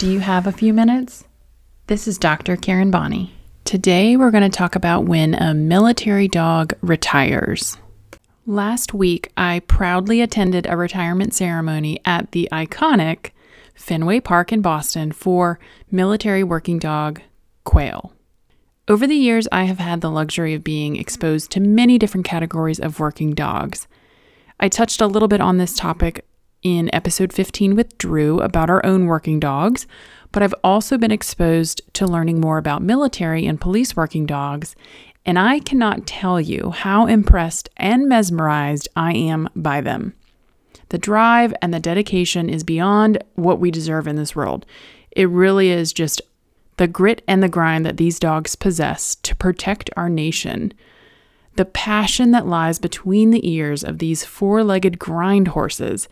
Do you have a few minutes? This is Dr. Karen Bonney. Today we're going to talk about when a military dog retires. Last week, I proudly attended a retirement ceremony at the iconic Fenway Park in Boston for military working dog Quail. Over the years, I have had the luxury of being exposed to many different categories of working dogs. I touched a little bit on this topic in episode 15 with Drew about our own working dogs, but I've also been exposed to learning more about military and police working dogs, and I cannot tell you how impressed and mesmerized I am by them. The drive and the dedication is beyond what we deserve in this world. It really is just the grit and the grind that these dogs possess to protect our nation, the passion that lies between the ears of these four legged grind horses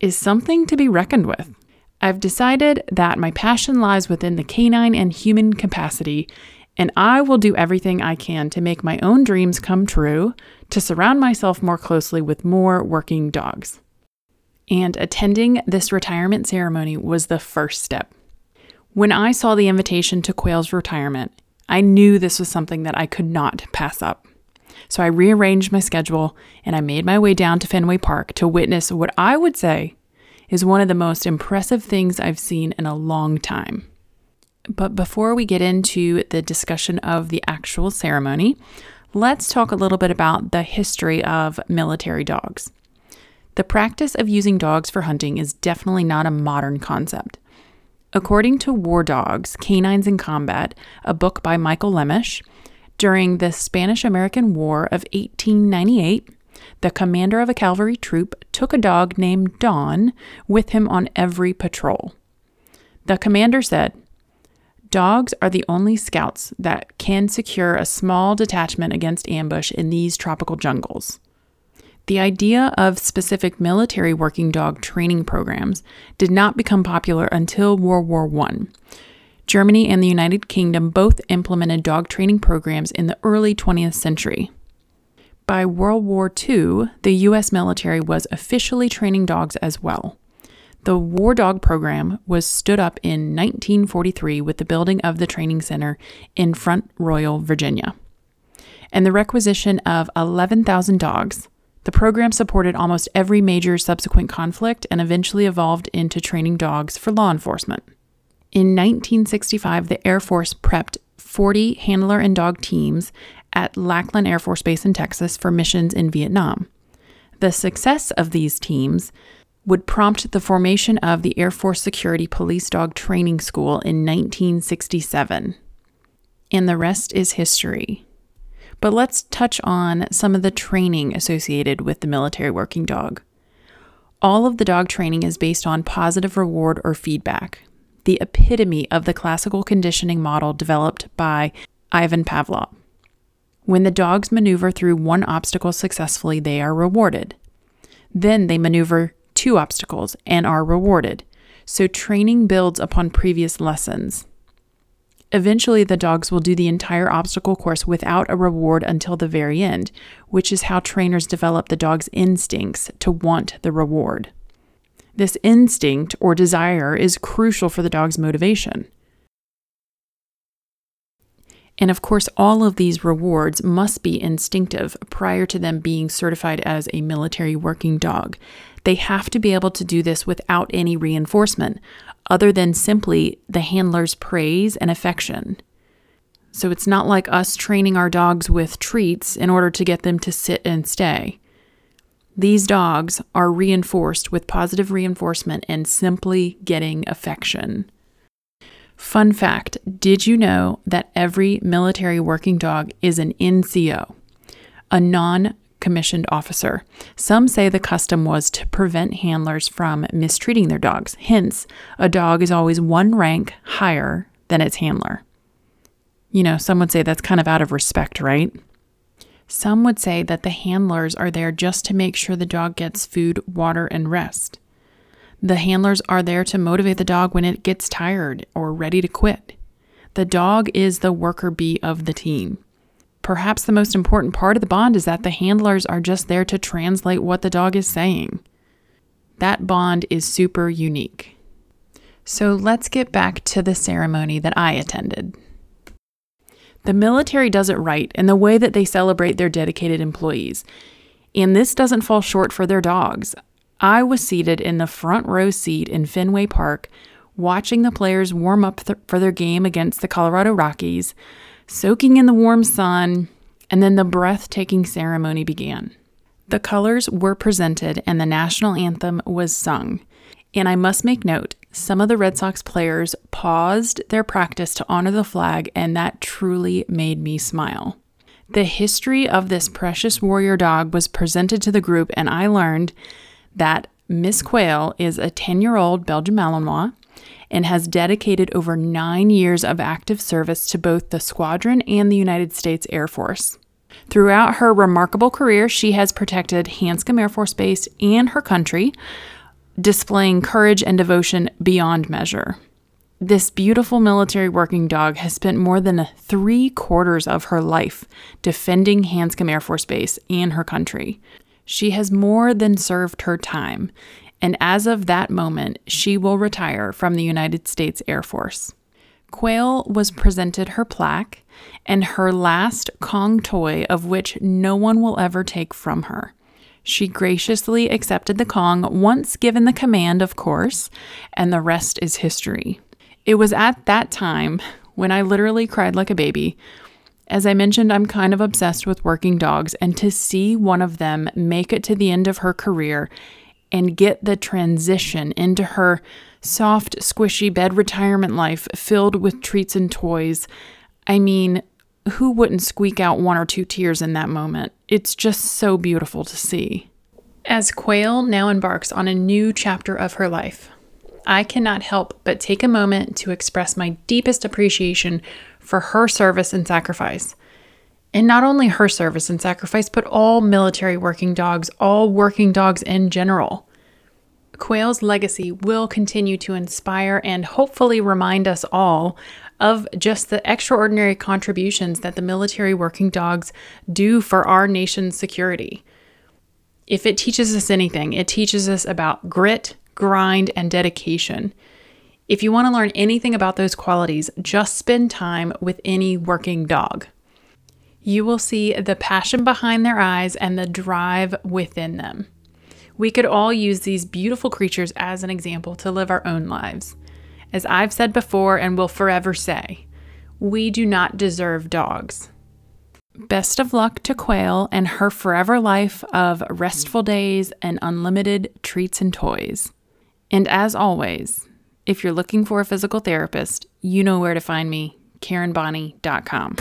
is something to be reckoned with. I've decided that my passion lies within the canine and human capacity, and I will do everything I can to make my own dreams come true, to surround myself more closely with more working dogs. And attending this retirement ceremony was the first step. When I saw the invitation to Quail's retirement, I knew this was something that I could not pass up. So I rearranged my schedule and I made my way down to Fenway Park to witness what I would say is one of the most impressive things I've seen in a long time. But before we get into the discussion of the actual ceremony, let's talk a little bit about the history of military dogs. The practice of using dogs for hunting is definitely not a modern concept. According to War Dogs Canines in Combat, a book by Michael Lemish, during the Spanish American War of 1898, the commander of a cavalry troop took a dog named Don with him on every patrol. The commander said, Dogs are the only scouts that can secure a small detachment against ambush in these tropical jungles. The idea of specific military working dog training programs did not become popular until World War I. Germany and the United Kingdom both implemented dog training programs in the early 20th century. By World War II, the U.S. military was officially training dogs as well. The War Dog program was stood up in 1943 with the building of the training center in Front Royal, Virginia. And the requisition of 11,000 dogs, the program supported almost every major subsequent conflict and eventually evolved into training dogs for law enforcement. In 1965, the Air Force prepped 40 handler and dog teams at Lackland Air Force Base in Texas for missions in Vietnam. The success of these teams would prompt the formation of the Air Force Security Police Dog Training School in 1967. And the rest is history. But let's touch on some of the training associated with the military working dog. All of the dog training is based on positive reward or feedback, the epitome of the classical conditioning model developed by Ivan Pavlov. When the dogs maneuver through one obstacle successfully, they are rewarded. Then they maneuver two obstacles and are rewarded. So training builds upon previous lessons. Eventually, the dogs will do the entire obstacle course without a reward until the very end, which is how trainers develop the dog's instincts to want the reward. This instinct or desire is crucial for the dog's motivation. And of course, all of these rewards must be instinctive prior to them being certified as a military working dog. They have to be able to do this without any reinforcement, other than simply the handler's praise and affection. So it's not like us training our dogs with treats in order to get them to sit and stay. These dogs are reinforced with positive reinforcement and simply getting affection. Fun fact Did you know that every military working dog is an NCO, a non commissioned officer. Some say the custom was to prevent handlers from mistreating their dogs. Hence, a dog is always one rank higher than its handler. You know, some would say that's kind of out of respect, right? Some would say that the handlers are there just to make sure the dog gets food, water, and rest. The handlers are there to motivate the dog when it gets tired or ready to quit. The dog is the worker bee of the team. Perhaps the most important part of the bond is that the handlers are just there to translate what the dog is saying. That bond is super unique. So let's get back to the ceremony that I attended. The military does it right in the way that they celebrate their dedicated employees. And this doesn't fall short for their dogs. I was seated in the front row seat in Fenway Park, watching the players warm up th- for their game against the Colorado Rockies, soaking in the warm sun, and then the breathtaking ceremony began. The colors were presented and the national anthem was sung. And I must make note, some of the Red Sox players paused their practice to honor the flag, and that truly made me smile. The history of this precious warrior dog was presented to the group, and I learned that Miss Quail is a 10 year old Belgian Malinois and has dedicated over nine years of active service to both the squadron and the United States Air Force. Throughout her remarkable career, she has protected Hanscom Air Force Base and her country, displaying courage and devotion beyond measure. This beautiful military working dog has spent more than three quarters of her life defending Hanscom Air Force Base and her country. She has more than served her time, and as of that moment, she will retire from the United States Air Force. Quail was presented her plaque and her last Kong toy, of which no one will ever take from her. She graciously accepted the Kong, once given the command, of course, and the rest is history. It was at that time when I literally cried like a baby. As I mentioned, I'm kind of obsessed with working dogs, and to see one of them make it to the end of her career and get the transition into her soft, squishy bed retirement life filled with treats and toys. I mean, who wouldn't squeak out one or two tears in that moment? It's just so beautiful to see. As Quail now embarks on a new chapter of her life, I cannot help but take a moment to express my deepest appreciation for her service and sacrifice. And not only her service and sacrifice, but all military working dogs, all working dogs in general. Quail's legacy will continue to inspire and hopefully remind us all of just the extraordinary contributions that the military working dogs do for our nation's security. If it teaches us anything, it teaches us about grit, grind, and dedication. If you want to learn anything about those qualities, just spend time with any working dog you will see the passion behind their eyes and the drive within them. We could all use these beautiful creatures as an example to live our own lives. As I've said before and will forever say, we do not deserve dogs. Best of luck to Quail and her forever life of restful days and unlimited treats and toys. And as always, if you're looking for a physical therapist, you know where to find me, KarenBonney.com.